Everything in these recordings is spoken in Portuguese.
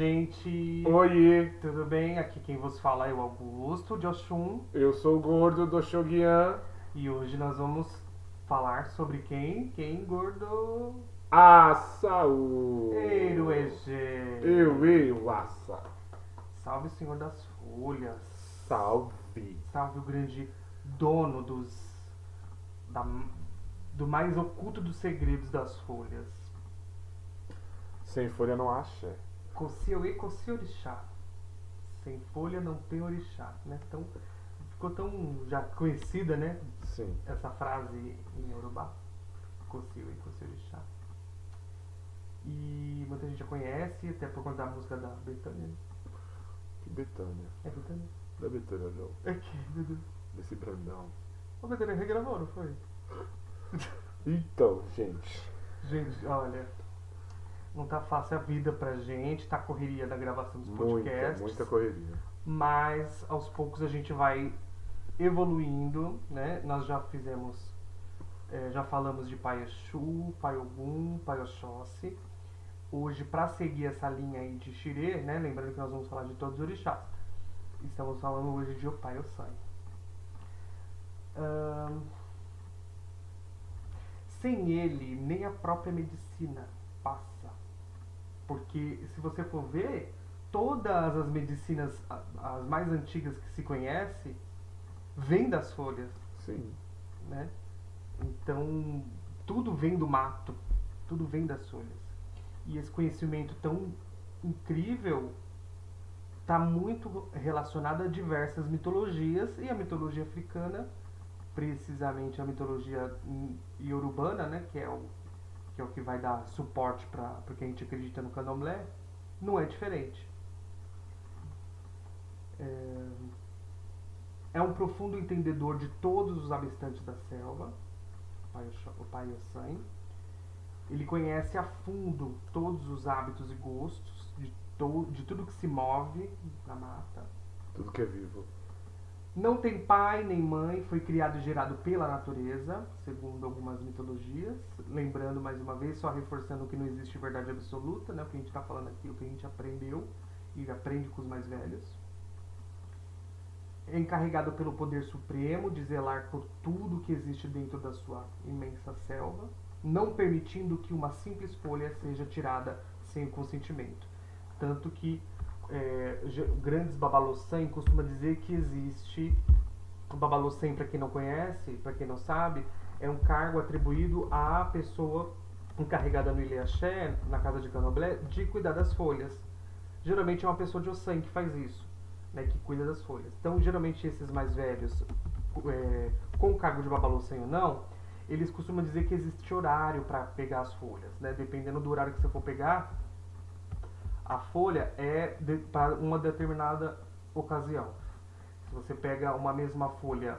gente! Oi, Tudo bem? Aqui quem vos fala é o Augusto de Oxum eu sou o gordo do Shogun. e hoje nós vamos falar sobre quem? Quem, gordo? Açaú. Eiro EG! Eu, eu, aça. Salve, Senhor das Folhas! Salve. Salve o grande dono dos. da- do mais oculto dos segredos das folhas. Sem folha não acha. Cossiauê, Cossi Orixá. Sem folha não tem orixá, né? Então, ficou tão já conhecida, né? Sim. Essa frase em Yorubá. Cossiauê, Cossi Orixá. E muita gente já conhece, até por conta da música da Betânia. Que Betânia. É Betânia? Da Betânia não. É que, meu Deus. Desse Brandão. O Betânia regravou, não foi? Então, gente. Gente, olha, não tá fácil a vida pra gente, tá correria da gravação dos Muita, podcasts. muita correria. mas aos poucos a gente vai evoluindo, né? Nós já fizemos, eh, já falamos de Pai Exu, Pai Ogum, Pai Oxóssi. Hoje, para seguir essa linha aí de Xirê, né? Lembrando que nós vamos falar de todos os orixás. Estamos falando hoje de Opai. Ahn, sem ele, nem a própria medicina. Porque se você for ver, todas as medicinas, as mais antigas que se conhece, vêm das folhas, Sim. né? Então, tudo vem do mato, tudo vem das folhas. E esse conhecimento tão incrível está muito relacionado a diversas mitologias, e a mitologia africana, precisamente a mitologia iorubana, né, que é o que é o que vai dar suporte para porque a gente acredita no candomblé, não é diferente. É, é um profundo entendedor de todos os habitantes da selva, o pai, Ossan. Ele conhece a fundo todos os hábitos e gostos de, to, de tudo que se move na mata. Tudo que é vivo. Não tem pai nem mãe, foi criado e gerado pela natureza, segundo algumas mitologias. Lembrando mais uma vez, só reforçando que não existe verdade absoluta, né? O que a gente está falando aqui, o que a gente aprendeu e aprende com os mais velhos. É encarregado pelo poder supremo de zelar por tudo que existe dentro da sua imensa selva, não permitindo que uma simples folha seja tirada sem o consentimento. Tanto que é, grandes Babalossem costuma dizer que existe o Babalossem, para quem não conhece, para quem não sabe, é um cargo atribuído à pessoa encarregada no Ilê Axé, na casa de Candomblé, de cuidar das folhas. Geralmente é uma pessoa de Ossan que faz isso, né, que cuida das folhas. Então, geralmente esses mais velhos, é, com o cargo de Babalossem ou não, eles costumam dizer que existe horário para pegar as folhas, né? Dependendo do horário que você for pegar, a folha é de, para uma determinada ocasião. Se você pega uma mesma folha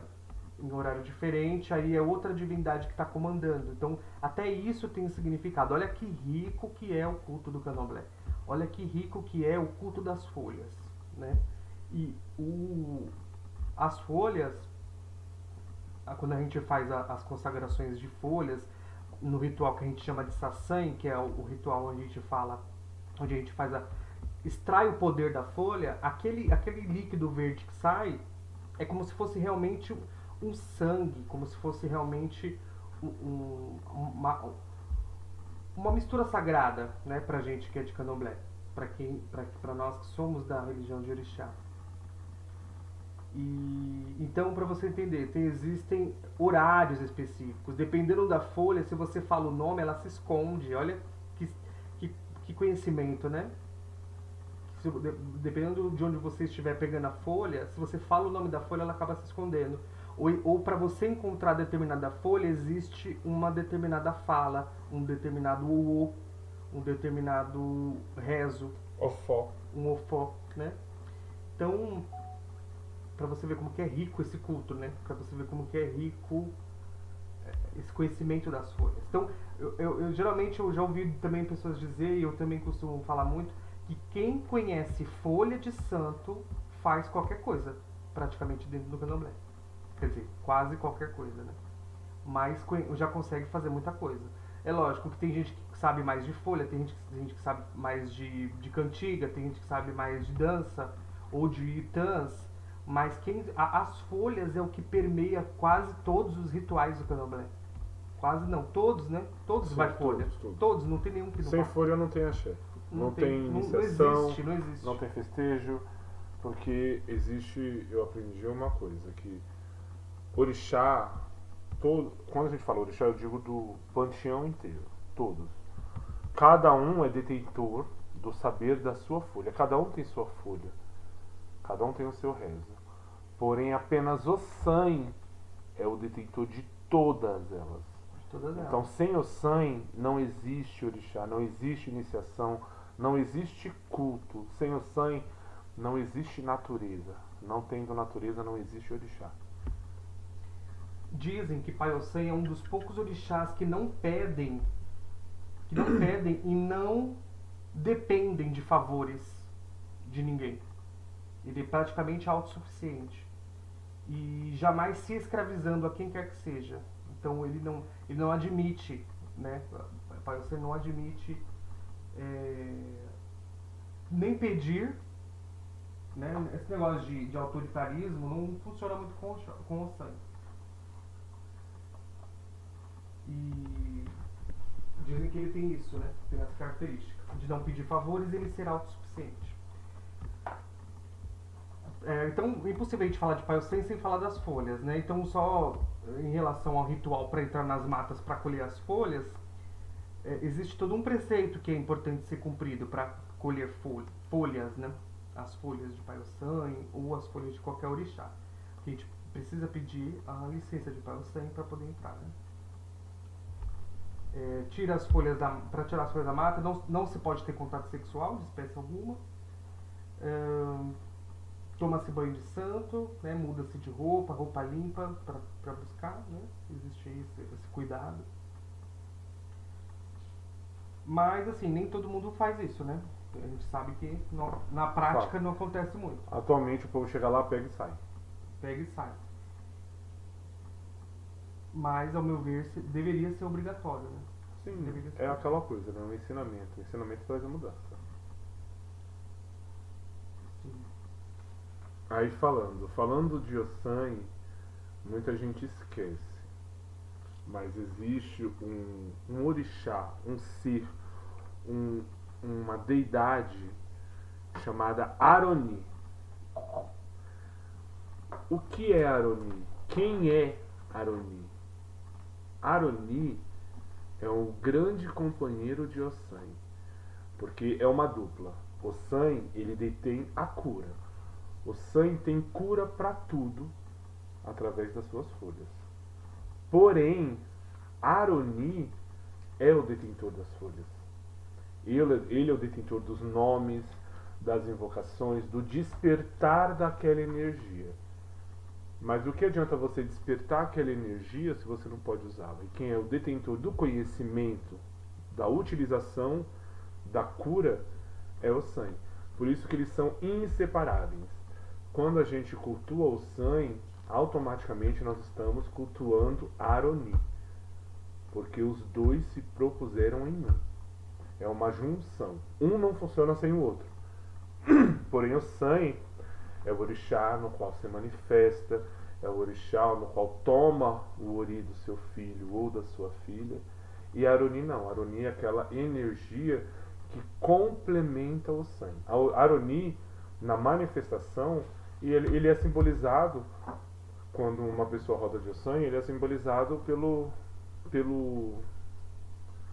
em horário diferente, aí é outra divindade que está comandando. Então, até isso tem significado. Olha que rico que é o culto do candomblé. Olha que rico que é o culto das folhas, né? E o, as folhas, quando a gente faz a- as consagrações de folhas, no ritual que a gente chama de sassang, que é o, o ritual onde a gente fala, onde a gente faz a extrai o poder da folha, aquele aquele líquido verde que sai é como se fosse realmente um- sangue, como se fosse realmente um- um- uma uma mistura sagrada, né, pra gente que é de Candomblé, para quem para nós que somos da religião de Orixá. E então, para você entender, tem, existem horários específicos. Dependendo da folha, se você fala o nome, ela se esconde. Olha que, conhecimento, né? Se- de- dependendo de onde você estiver pegando a folha, se você fala o nome da folha, ela acaba se escondendo. Ou, ou para você encontrar determinada folha, existe uma determinada fala, um determinado o, um determinado rezo Ofó. um ofó, né? Então, para você ver como que é rico esse culto, né? Para você ver como que é rico esse conhecimento das folhas. Então, eu, eu- eu- geralmente eu já ouvi também pessoas dizer e eu também costumo falar muito que quem conhece folha de santo faz qualquer coisa, praticamente dentro do candomblé. Quer dizer, quase qualquer coisa, né? Mas já consegue fazer muita coisa. É lógico que tem gente que sabe mais de folha, tem gente, tem gente que sabe mais de, de cantiga, tem gente que sabe mais de dança ou de itãs, mas quem, a- as folhas é o que permeia quase todos os rituais do candomblé. Quase não, todos, né? Todos Sim, vai todos, folha. todos. não tem nenhum que não Sem vai. folha não tem axé. Não, tem, não, não iniciação, existe, não existe. não tem festejo, porque existe, eu aprendi uma coisa, que orixá, todo, quando a gente fala orixá, eu digo do panteão inteiro, todos. Cada um é detentor do saber da sua folha, cada um tem sua folha, cada um tem o seu rezo. Porém, apenas o sangue é o detentor de todas elas. Todas elas. Então, sem o sangue não existe orixá, não existe iniciação, não existe culto. Sem o sangue não existe natureza. Não tendo natureza, não existe orixá. Dizem que Pai Ossan é um dos poucos orixás que não pedem, que não pedem e não dependem de favores de ninguém. Ele é praticamente autossuficiente e jamais se escravizando a quem quer que seja. Então ele não, ele não admite, né? Ossan não admite é, nem pedir, né? Esse negócio de, de autoritarismo não funciona muito com com o sangue. E dizem que ele tem isso, né? Tem essa característica de não pedir favores ele ser autossuficiente. É, então, é impossível a gente falar de Pai Ossan sem falar das folhas, né? Então, só em relação ao ritual para entrar nas matas para colher as folhas, é, existe todo um preceito que é importante ser cumprido para colher fol- folhas, né? As folhas de Pai Ossan ou as folhas de qualquer orixá. A gente precisa pedir a licença de Pai Ossan para poder entrar, né? É, tira as folhas da para tirar as folhas da mata não, não se pode ter contato sexual de espécie alguma Ahn, toma-se banho de santo né, muda-se de roupa roupa limpa para buscar né, existe esse, esse cuidado mas assim nem todo mundo faz isso né a gente sabe que na prática não acontece muito Atualmente o povo chega lá, pega e sai. pega e sai mas ao meu ver deveria ser obrigatório né Sim, Deveria ser. é aquela coisa, né? O ensinamento. O ensinamento traz a mudança. Aí falando, falando de Ossan, muita gente esquece. Mas existe um, um orixá, um ser, um, uma deidade chamada Aroni. O que é Aroni? Quem é Aroni? Aroni é o grande companheiro de Ossan, porque é uma dupla. Ossan, ele detém a cura. O sangue tem cura para tudo através das suas folhas. Porém, Aroni é o detentor das folhas. Ele, ele é o detentor dos nomes, das invocações, do despertar daquela energia. Mas o que adianta você despertar aquela energia se você não pode usá-la? E quem é o detentor do conhecimento, da utilização, da cura, é o sangue. Por isso que eles são inseparáveis. Quando a gente cultua o sangue, automaticamente nós estamos cultuando Aroni. Porque os dois se propuseram em um. É uma junção. Um não funciona sem o outro. Porém, o sangue é o orixá no qual se manifesta, é o orixá no qual toma o ori do seu filho ou da sua filha. E Aroni não. Aroni é aquela energia que complementa o sangue. A Aroni, na manifestação, e ele, ele é simbolizado, quando uma pessoa roda de sangue, ele é simbolizado pelo, pelo,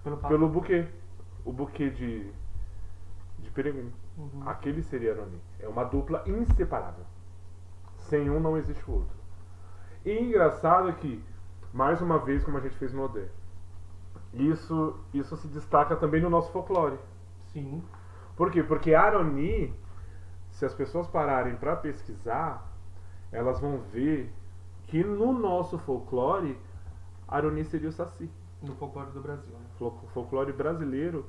pelo, pelo buquê. O buquê de, de peregrino. Uhum. Aquele seria Aroni. É uma dupla inseparável. Sem um não existe o outro. E engraçado é que, mais uma vez, como a gente fez no Odé, isso, isso se destaca também no nosso folclore. Sim. Por quê? Porque Aroni, se as pessoas pararem para pesquisar, elas vão ver que no nosso folclore, Aroni seria o Saci. No folclore do Brasil, né? Fol- folclore brasileiro,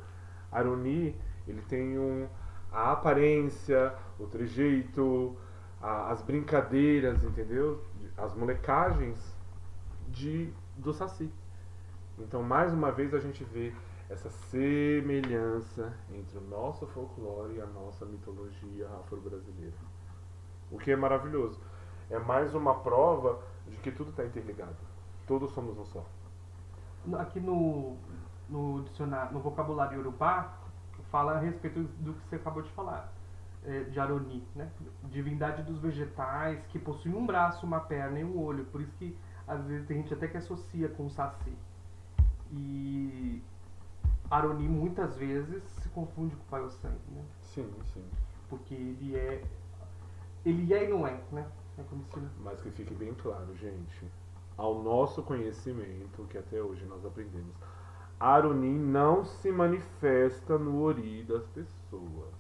Aroni, ele tem um, a aparência, o trejeito, a- as brincadeiras, entendeu? As molecagens de, do Saci. Então, mais uma vez, a gente vê essa semelhança entre o nosso folclore e a nossa mitologia afro-brasileira. O que é maravilhoso. É mais uma prova de que tudo está interligado. Todos somos um só. Aqui no, no dicionário, no vocabulário urubá, fala a respeito do que você acabou de falar, é, de Aroni, né? Divindade dos vegetais, que possui um braço, uma perna e um olho. Por isso que às vezes tem gente até que associa com o Saci. E Aroni muitas vezes se confunde com o Pai Ossan, né? Sim, sim. Porque ele é. Ele é e não é, né? É como se... Mas que fique bem claro, gente. Ao nosso conhecimento, que até hoje nós aprendemos, Aroni não se manifesta no ori das pessoas.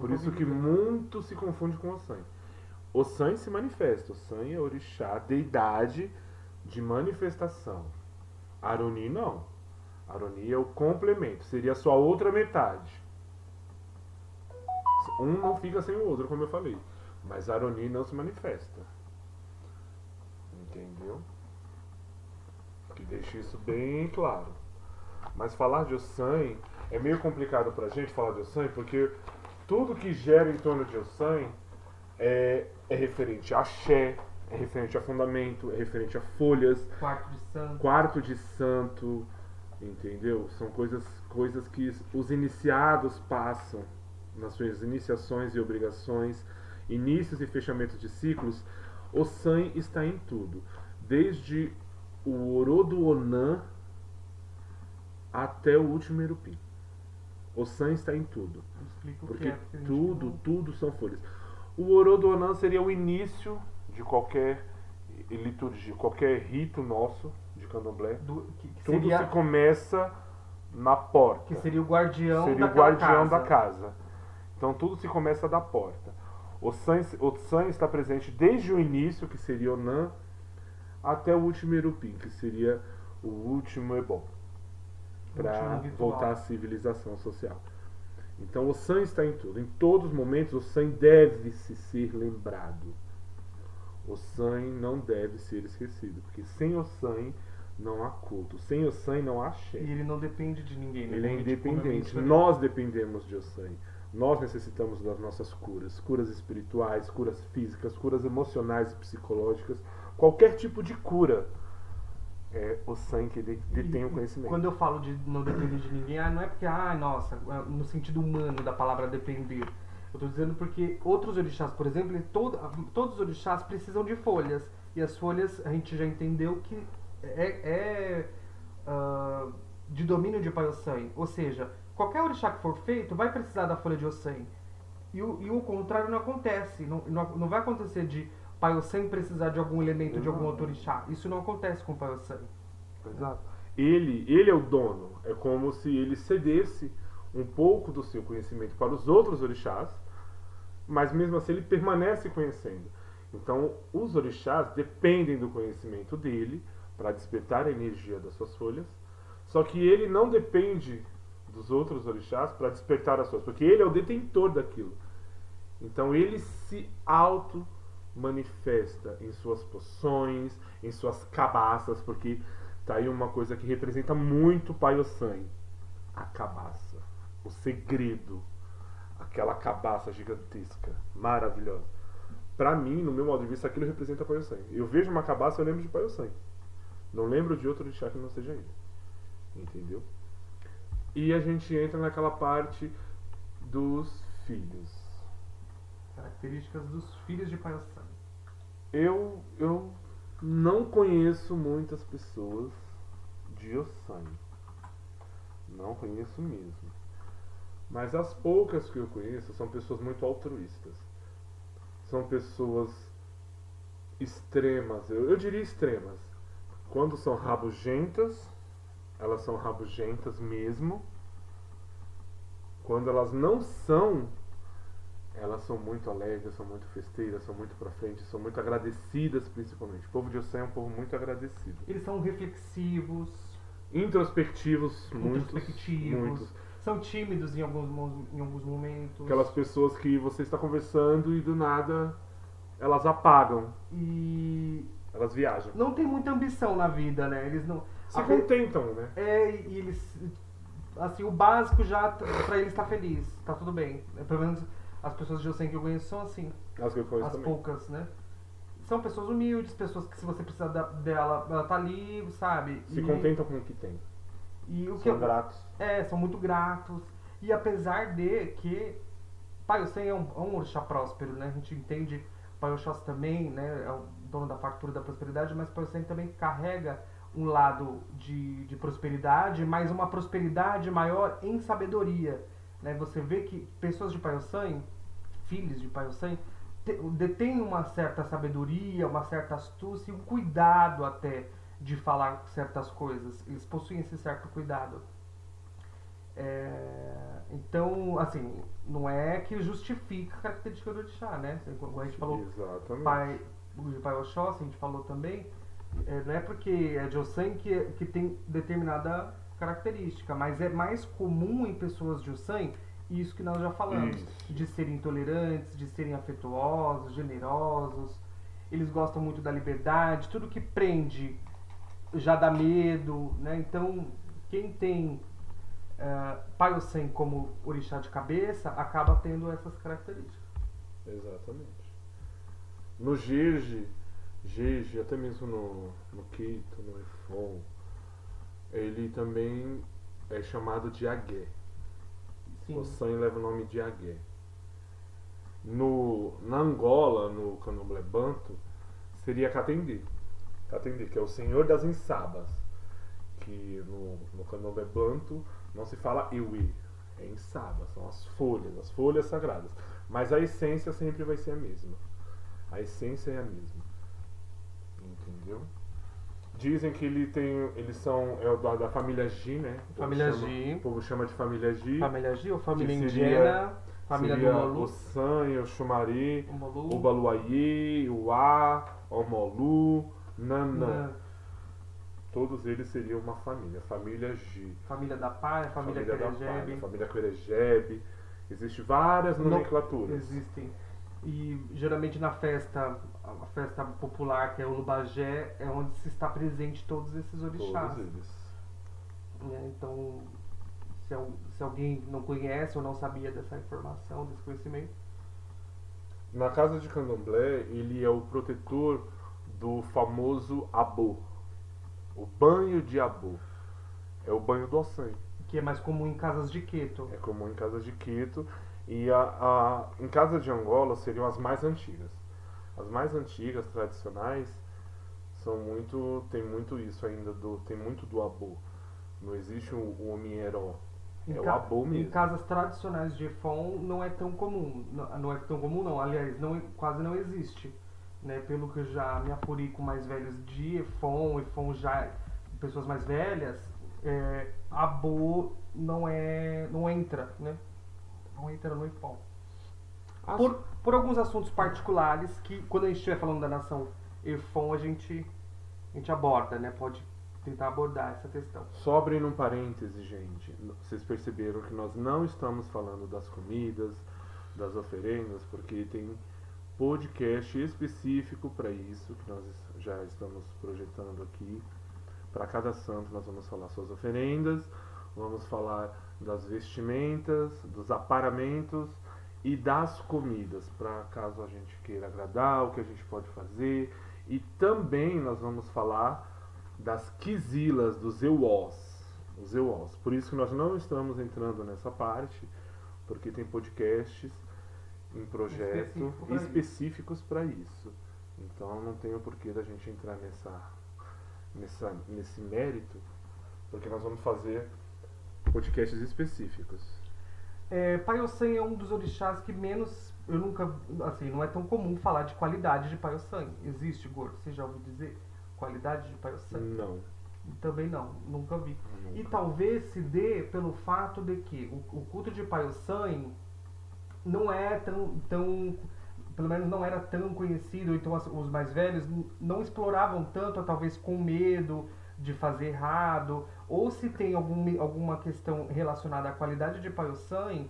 Por isso que muito se confunde com Ossan. Ossan se manifesta. Ossan é orixá, deidade de manifestação. Aroni não. Aroni é o complemento, seria a sua outra metade. Um não fica sem o outro, como eu falei. Mas Aroni não se manifesta. Entendeu? Que deixe isso bem claro. Mas falar de Ossan é meio complicado pra gente falar de Ossan, porque tudo que gera em torno de Ossan é, é referente a axé, é referente a fundamento, é referente a folhas. Quarto de santo. Quarto de santo, entendeu? São coisas, coisas que os iniciados passam nas suas iniciações e obrigações, inícios e fechamentos de ciclos. O San está em tudo, desde o Orodo Onan até o último Erupim. O San está em tudo. Porque é, tudo, tudo são folhas. O Orodo Onan seria o início de qualquer liturgia, qualquer rito nosso candomblé. Do, que, que Tudo seria, se começa na porta. que seria o guardião Seria o guardião casa. da casa. Então tudo se começa da porta. O San, o San está presente desde o início, que seria o Nan, até o último Erupim, que seria o último Ebon. Para voltar à civilização social. Então o San está em tudo. Em todos os momentos o San deve se ser lembrado. O San não deve ser esquecido. Porque sem o San não há culto. Sem o San não há axé. E ele não depende de ninguém. né? Ele é Como eu independente. mencionei. Nós dependemos de Ossan. Nós necessitamos das nossas curas, curas espirituais, curas físicas, curas emocionais e psicológicas, qualquer tipo de cura. É Ossan que ele detém o conhecimento. Quando eu falo de não depender de ninguém, ah, não é porque, ah, nossa, no sentido humano da palavra depender. Eu tô dizendo porque outros orixás, por exemplo, ele- todo, todos os orixás precisam de folhas. E as folhas, a gente já entendeu que é, é ah, de domínio de Pai Ossan. Ou seja, qualquer orixá que for feito vai precisar da folha de Ossan. E o, e o contrário não acontece. Não, não, não vai acontecer de Pai Ossan precisar de algum elemento de algum outro orixá. Isso não acontece com Pai Ossan. Exato. Ele, ele é o dono. É como se ele cedesse um pouco do seu conhecimento para os outros orixás, mas mesmo assim ele permanece conhecendo. Então, os orixás dependem do conhecimento dele para despertar a energia das suas folhas, só que ele não depende dos outros orixás para despertar as suas, porque ele é o detentor daquilo. Então, ele se auto manifesta em suas poções, em suas cabaças, porque tá aí uma coisa que representa muito o Pai Ossan, a cabaça, o segredo, aquela cabaça gigantesca, maravilhosa. Pra mim, no meu modo de vista, aquilo representa Pai Ossan. Eu vejo uma cabaça, eu lembro de Pai Ossan. Não lembro de outro orixá que não seja ele. Entendeu? E a gente entra naquela parte dos filhos. Características dos filhos de Pai Ossan. Eu, eu não conheço muitas pessoas de Ossan. Não conheço mesmo. Mas as poucas que eu conheço são pessoas muito altruístas. São pessoas extremas, eu, eu diria extremas. Quando são rabugentas, elas são rabugentas mesmo. Quando elas não são, elas são muito alegres, são muito festeiras, são muito pra frente, são muito agradecidas principalmente. O povo de Ossan é um povo muito agradecido. Eles são reflexivos, Introspectivos, introspectivos, muitos. são tímidos em alguns, em alguns momentos. Aquelas pessoas que você está conversando e do nada elas apagam. E Elas viajam. não tem muita ambição na vida, né? Eles não. Se a contentam, né? É, e eles. Assim, o básico já, pra eles tá feliz, tá tudo bem. É, Pelo menos as pessoas de Yosen que eu conheço são assim, As que eu conheço as também. poucas, né? São pessoas humildes, pessoas que se você precisar da- dela, ela tá ali, sabe? Se E- contentam com o que tem. E o que São eu- gratos. É, são muito gratos. E apesar de que Pai Osen é um, é um orixá próspero, né? A gente entende Pai Oxóssi também, né? É o dono da fartura da prosperidade, mas Pai Osen também carrega um lado de, de prosperidade, mas uma prosperidade maior em sabedoria. Né? Você vê que pessoas de Pai Osen, filhos de Pai te- detêm uma certa sabedoria, uma certa astúcia um cuidado até de falar certas coisas. Eles possuem esse certo cuidado. É, então, assim, não é que justifica a característica do orixá, né? Como a gente falou, Exatamente. pai, de pai Oxóssi, a gente falou também, é, não é porque é de que, que tem determinada característica, mas é mais comum em pessoas de Ossan isso que nós já falamos, Isso. de serem tolerantes, de serem afetuosos, generosos, eles gostam muito da liberdade, tudo que prende já dá medo, né? Então, quem tem eh, Pai Ossen como orixá de cabeça acaba tendo essas características. Exatamente. No Jeje, Jeje, até mesmo no, no Quito, no Efon, ele também é chamado de Agué. O sangue leva o nome de Agué. No, na Angola, no candomblé banto, seria Katendê. Katendê, que é o senhor das ensabas. Que no, no candomblé banto não se fala iwi, é ensaba, são as folhas, as folhas sagradas. Mas a essência sempre vai ser a mesma. A essência é a mesma. Entendeu? Dizem que ele tem, eles são é o da, da família Gi, né? Família chama- Gi. O povo chama de família Gi. Família Gi ou família indiana, família do Molu, O Sanha, o Xumari, o Molu, o Baluaí, o A, o Molu, Nanã. na Todos eles seriam uma família, família Gi. família da Pai, família, Palha, Querejebe. família Querejebe. Existem várias Não- nomenclaturas. Existem. E geralmente na festa, a festa popular, que é o Lubagé, é onde se está presente todos esses orixás. Todos eles. né? Então, se, se alguém não conhece ou não sabia dessa informação, desse conhecimento, Na casa de candomblé, ele é o protetor do famoso abô. O banho de abô. É o banho do Ossan. que é mais comum em casas de Queto. É comum em casas de Quito. E a, a, em casas de Angola seriam as mais antigas. As mais antigas, tradicionais, são muito. tem muito isso ainda, do, tem muito do abô. Não existe o, o omieró. Em É o abô Em mesmo. casas tradicionais de Efon não é tão comum. Não, não é tão comum não, aliás, não, quase não existe. Né? Pelo que eu já me apurei com mais velhos de Efon, Efon já, pessoas mais velhas, é, Abô não é. não entra, né? Não entra no. As- Por, por alguns assuntos particulares que quando a gente estiver falando da nação Efon a gente, a gente aborda, né? Pode tentar abordar essa questão. Só abrindo um parêntese, gente. Vocês perceberam que nós não estamos falando das comidas, das oferendas, porque tem podcast específico para isso, que nós já estamos projetando aqui. Para cada santo nós vamos falar suas oferendas, vamos falar das vestimentas, dos aparamentos e das comidas, para caso a gente queira agradar, o que a gente pode fazer. E também nós vamos falar das quisilas, dos euós. Os euós. Por isso que nós não estamos entrando nessa parte, porque tem podcasts em projeto Específico específicos para isso. Então não tem o porquê da gente entrar nessa, nessa, nesse mérito, porque nós vamos fazer podcasts específicos. É, Paiosan é um dos orixás que menos. Eu nunca. Assim, não é tão comum falar de qualidade de Paiosan. Existe, Gordo? Você já ouviu dizer qualidade de Paiosan? Não. Também não, nunca vi. E nunca. talvez se dê pelo fato de que o, o culto de Paiosan não é tão, tão. Pelo menos não era tão conhecido, então as- os mais velhos não exploravam tanto, talvez com medo de fazer errado, ou se tem algum, alguma questão relacionada à qualidade de Paiosan,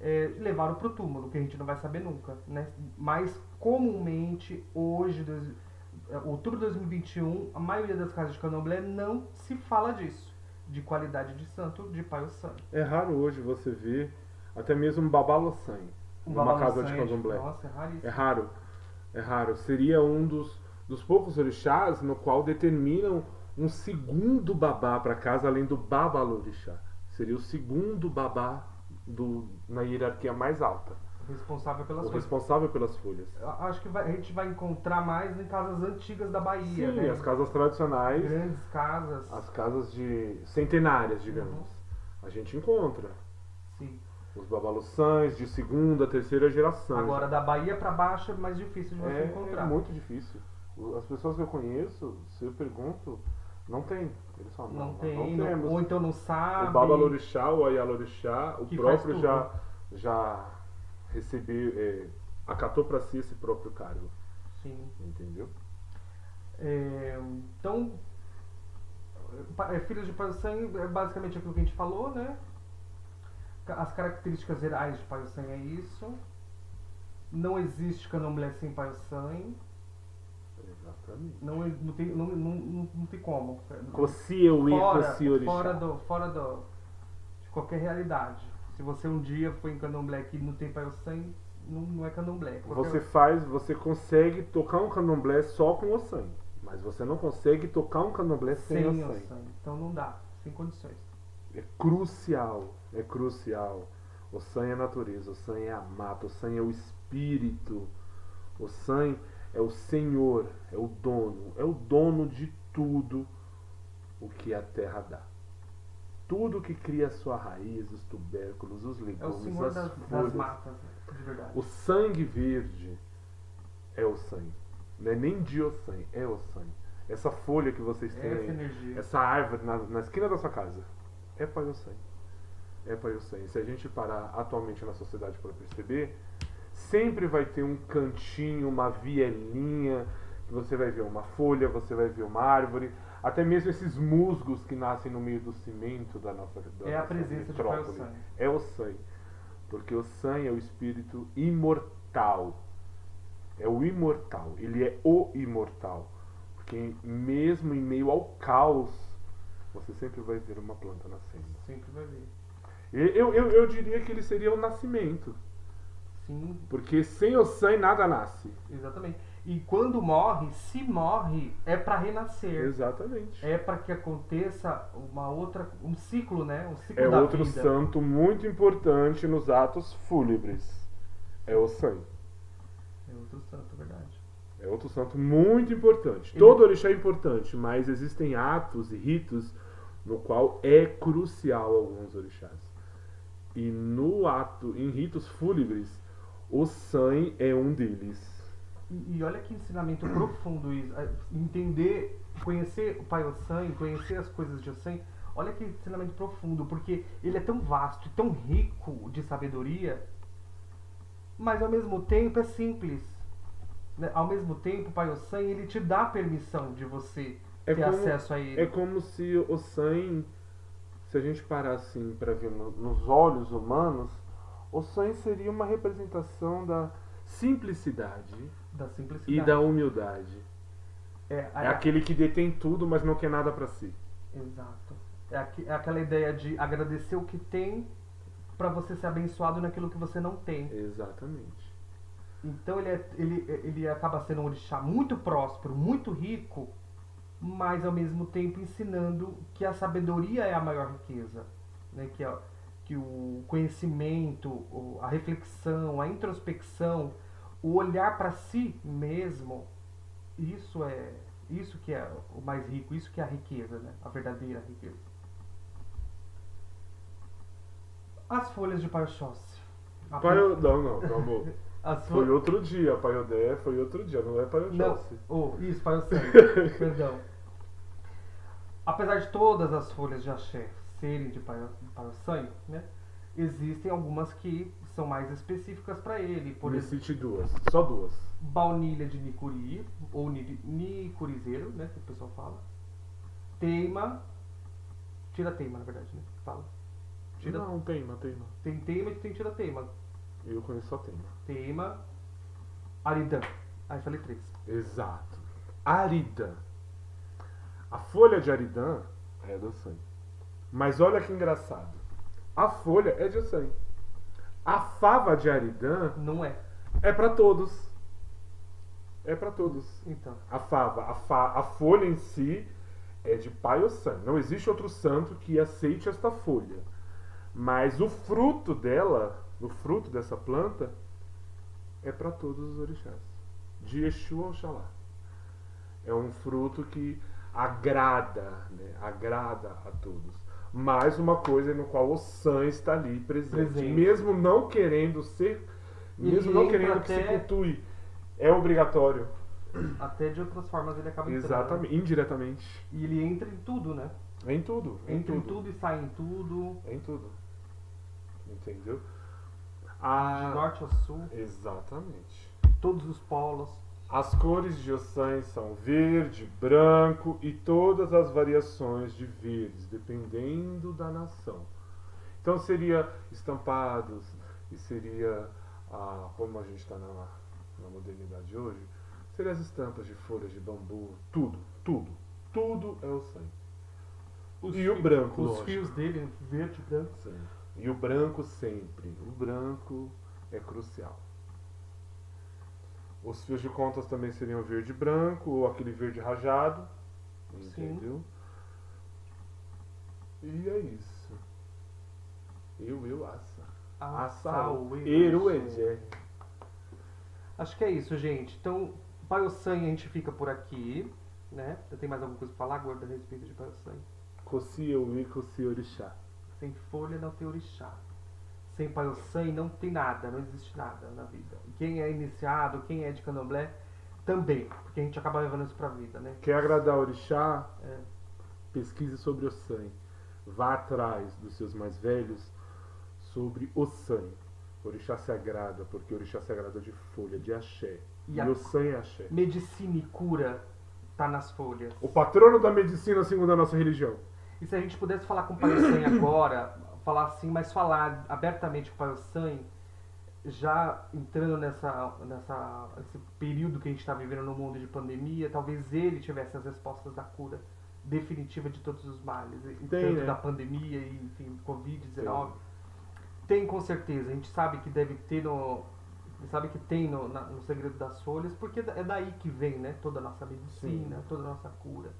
é, levaram para o túmulo, que a gente não vai saber nunca. Né? Mas comumente, hoje, dois- é, outubro de 2021, a maioria das casas de candomblé não se fala disso, de qualidade de santo de Pai Ossan. É raro hoje você ver até mesmo um babalossan Um numa casa de candomblé. Nossa, é raríssimo. É raro. É raro. Seria um dos, dos poucos orixás no qual determinam um segundo babá para casa além do babalorixá. Seria o segundo babá do, na hierarquia mais alta. Responsável pelas O coisas. responsável pelas folhas. Acho que vai- a gente vai encontrar mais em casas antigas da Bahia, Sim, né? as casas tradicionais, Grandes casas. as casas de centenárias, digamos. Uhum. A gente encontra Sim. os babalossãs de segunda, terceira geração. Agora, da Bahia pra baixo é mais difícil de você é, encontrar. é muito difícil. As pessoas que eu conheço, se eu pergunto, não tem. Eles falam, Não, não, tem, não temos. ou então não sabe. O Babalorixá, o Ayalorixá, o Que próprio já, já recebeu, é, acatou para si esse próprio cargo, Sim. entendeu? É, então, é, Filhos de Pai do Sangue é basicamente aquilo que a gente falou, né? As características gerais de Pai do Sangue é isso. Não existe candomblé sem Pai do Sangue. Exatamente. Não, não, tem, não, não, não, não tem como. Cocieuê, fora, Cociorixá. fora, do, fora do, de qualquer realidade. Se você um dia foi em candomblé que não tem Pai do Sangue, não, não é candomblé. Qualquer- Você faz, você consegue tocar um candomblé só com o sangue, mas você não consegue tocar um candomblé sem, sem o o sangue. sangue. Então não dá, sem condições. É crucial, é crucial. O sangue é a natureza, o sangue é a mata, o sangue é o espírito. O sangue é o Senhor, é o dono, é o dono de tudo o que a terra dá. Tudo que cria a sua raiz, os tubérculos, os É o legumes, senhor as das, das folhas. matas, de verdade. O sangue verde é o sangue. Não é nem de o sangue, é o sangue. Essa folha que vocês têm Essa aí, essa árvore na, na esquina da sua casa, é Pai Sangue. É Pai Sangue. Se a gente parar atualmente na sociedade para perceber, sempre vai ter um cantinho, uma vielinha, que você vai ver uma folha, você vai ver uma árvore, até mesmo esses musgos que nascem no meio do cimento da nossa da É a nossa presença de Pai metrópole. Sangue. É o sangue. Porque o sangue é o espírito imortal. É o imortal. Ele é o imortal. Porque mesmo em meio ao caos, você sempre vai ver uma planta nascendo. Sempre vai ver. Eu, eu, eu diria que ele seria o nascimento. Sim, Porque sem o sangue nada nasce. exatamente. E quando morre, se morre, é para renascer. Exatamente. É para que aconteça uma outra, um ciclo, né? Um ciclo É da outro vida. santo muito importante nos atos fúnebres. É o sangue. É outro santo, verdade. É outro santo muito importante. Ele- Todo orixá é importante, mas existem atos e ritos no qual é crucial alguns orixás. E no ato, em ritos fúnebres, o sangue é um deles. E, e olha que ensinamento profundo isso. é, Entender, conhecer o Pai Ossan, conhecer as coisas de Ossan, olha que ensinamento profundo, porque ele é tão vasto tão rico de sabedoria, mas ao mesmo tempo é simples. né? Ao mesmo tempo, o Pai Ossan, ele te dá permissão de você É ter como- acesso a ele. É como se o sangue, se a gente parar assim para ver no- nos olhos humanos, o sangue seria uma representação da simplicidade Da simplicidade. e da humildade. É, a- É aquele que detém tudo, mas não quer nada para si. Exato. É, aqui- é aquela ideia de agradecer o que tem para você ser abençoado naquilo que você não tem. Exatamente. Então ele, é- ele, ele acaba sendo um orixá muito próspero, muito rico, mas ao mesmo tempo ensinando que a sabedoria é a maior riqueza. Né? Que, a- que o conhecimento, a reflexão, a introspecção, o olhar para si mesmo, isso é isso que é o mais rico, isso que é a riqueza, né? a verdadeira riqueza. As folhas de Paioxóssi. A Pai, não, não, calma. As Foi fo- outro dia, Pai Odé foi outro dia, não é Pai Não, Oxóssi. oh, isso, Pai Sangue, perdão. Apesar de todas as folhas de axé serem de Pai Pai Sangue, né? Existem algumas que são mais específicas para ele. Por Me exemplo, cite duas, só duas. baunilha de nicuri, ou ni- nicurizeiro, né? Que o pessoal fala. Teima. Tira teima, na verdade, né? Fala. Tira, Não, teima, teima. Tem teima e tem tira teima. Eu conheço só teima. Teima. Aridã. Aí falei três. Exato. Aridã. A folha de Aridã é do sangue. Mas olha que engraçado. A folha é de sangue. A fava de Aridã Não é. é para todos. É para todos. Então. A fava, a, fa- a folha em si é de pai ou sangue. Não existe outro santo que aceite esta folha. Mas o fruto dela, o fruto dessa planta, é para todos os orixás. De Exu ao Oxalá. É um fruto que agrada, né? agrada a todos. Mais uma coisa no qual o San está ali presente. Presente. Mesmo não querendo ser, mesmo não querendo que se cultue, é obrigatório. Até de outras formas ele acaba entrando. Exatamente, indiretamente. E ele entra em tudo, né? Em tudo. é Entra em tudo e sai em tudo. Em tudo. Entendeu? De A... norte a sul. Exatamente. Todos os polos. As cores de Ossan são verde, branco e todas as variações de verdes, dependendo da nação. Então seria estampados e seria, ah, como a gente está na, na modernidade hoje, seria as estampas de folhas de bambu, tudo, tudo, tudo é Ossan. Os E o branco, Os lógico. fios dele, verde e branco. Sim. E o branco sempre. O branco é crucial. Os fios de contas também seriam verde e branco, ou aquele verde rajado. Sim. Entendeu? E é isso. Eu, eu, assa. Assau, Eruejé. Acho que é isso, gente. Então, Paiosan a gente fica por aqui, né? Tem mais alguma coisa pra falar, gorda, a respeito de Paiosan? Coci eu e coci orixá. Sem folha não tem orixá. Sem Paiosan não tem nada, não existe nada na vida. Quem é iniciado, quem é de candomblé, também. Porque a gente acaba levando isso pra vida, né? Quer agradar orixá? É. Pesquise sobre o sangue. Vá atrás dos seus mais velhos sobre o sangue. Orixá se agrada, porque orixá se agrada de folha, de axé. E E, a- o sangue é axé. Medicina e cura tá nas folhas. O patrono da medicina, segundo a nossa religião. E se a gente pudesse falar com o Pai San agora, falar assim, mas falar abertamente com o Pai San, já entrando nessa, nessa, nesse período que a gente está vivendo no mundo de pandemia, talvez ele tivesse as respostas da cura definitiva de todos os males, Tem, tanto né? da pandemia e, enfim, Covid-19. Tem com certeza, a gente sabe que deve ter no. Sabe que tem no, na- no segredo das folhas, porque é daí que vem, né? Toda a nossa medicina, Sim. toda a nossa cura.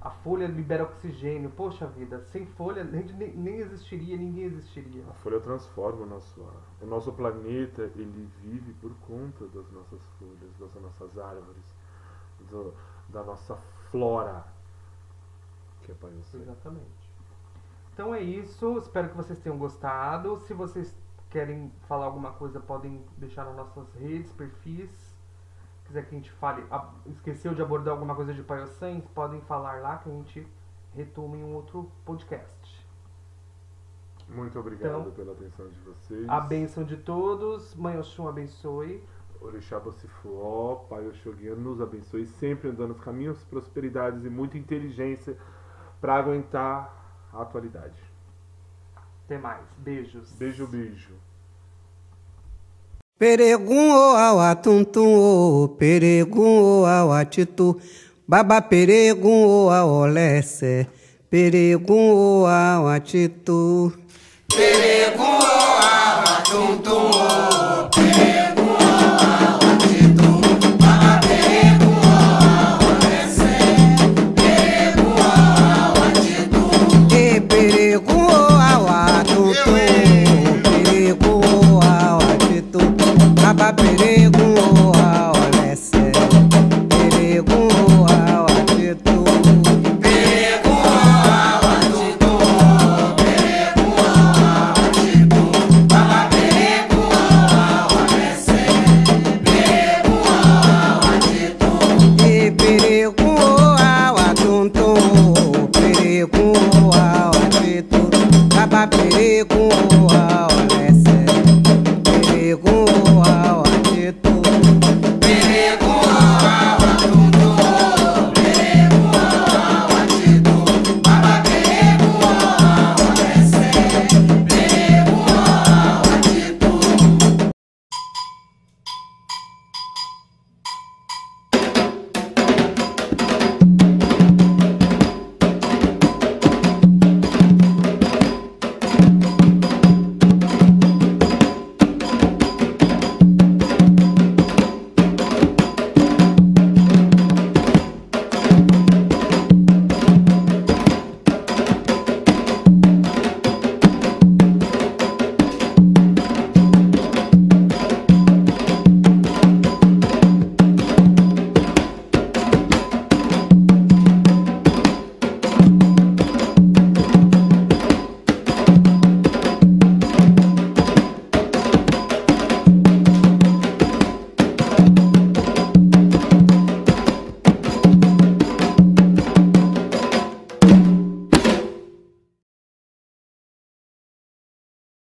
A folha libera oxigênio. Poxa vida, sem folha nem, nem existiria, ninguém existiria. A folha transforma o nosso ar. O nosso planeta, ele vive por conta das nossas folhas, das nossas árvores, do- da nossa flora, que é do Céu. Exatamente. Então é isso. Espero que vocês tenham gostado. Se vocês querem falar alguma coisa, podem deixar nas nossas redes, perfis. Quiser que a gente fale, esqueceu de abordar alguma coisa de Paiosan, podem falar lá que a gente retoma em um outro podcast. Muito obrigado Então, pela atenção de vocês. A bênção de todos. Mãe Oxum abençoe. Orixá Bocifuó, Pai Oxoguian, nos abençoe sempre andando nos caminhos, prosperidades e muita inteligência para aguentar a atualidade. Até mais. Beijos. Beijo, beijo. Peregum o auatuntum o peregum o auatitu baba peregum o aolece peregum o auatitu peregum o auatuntum o peregum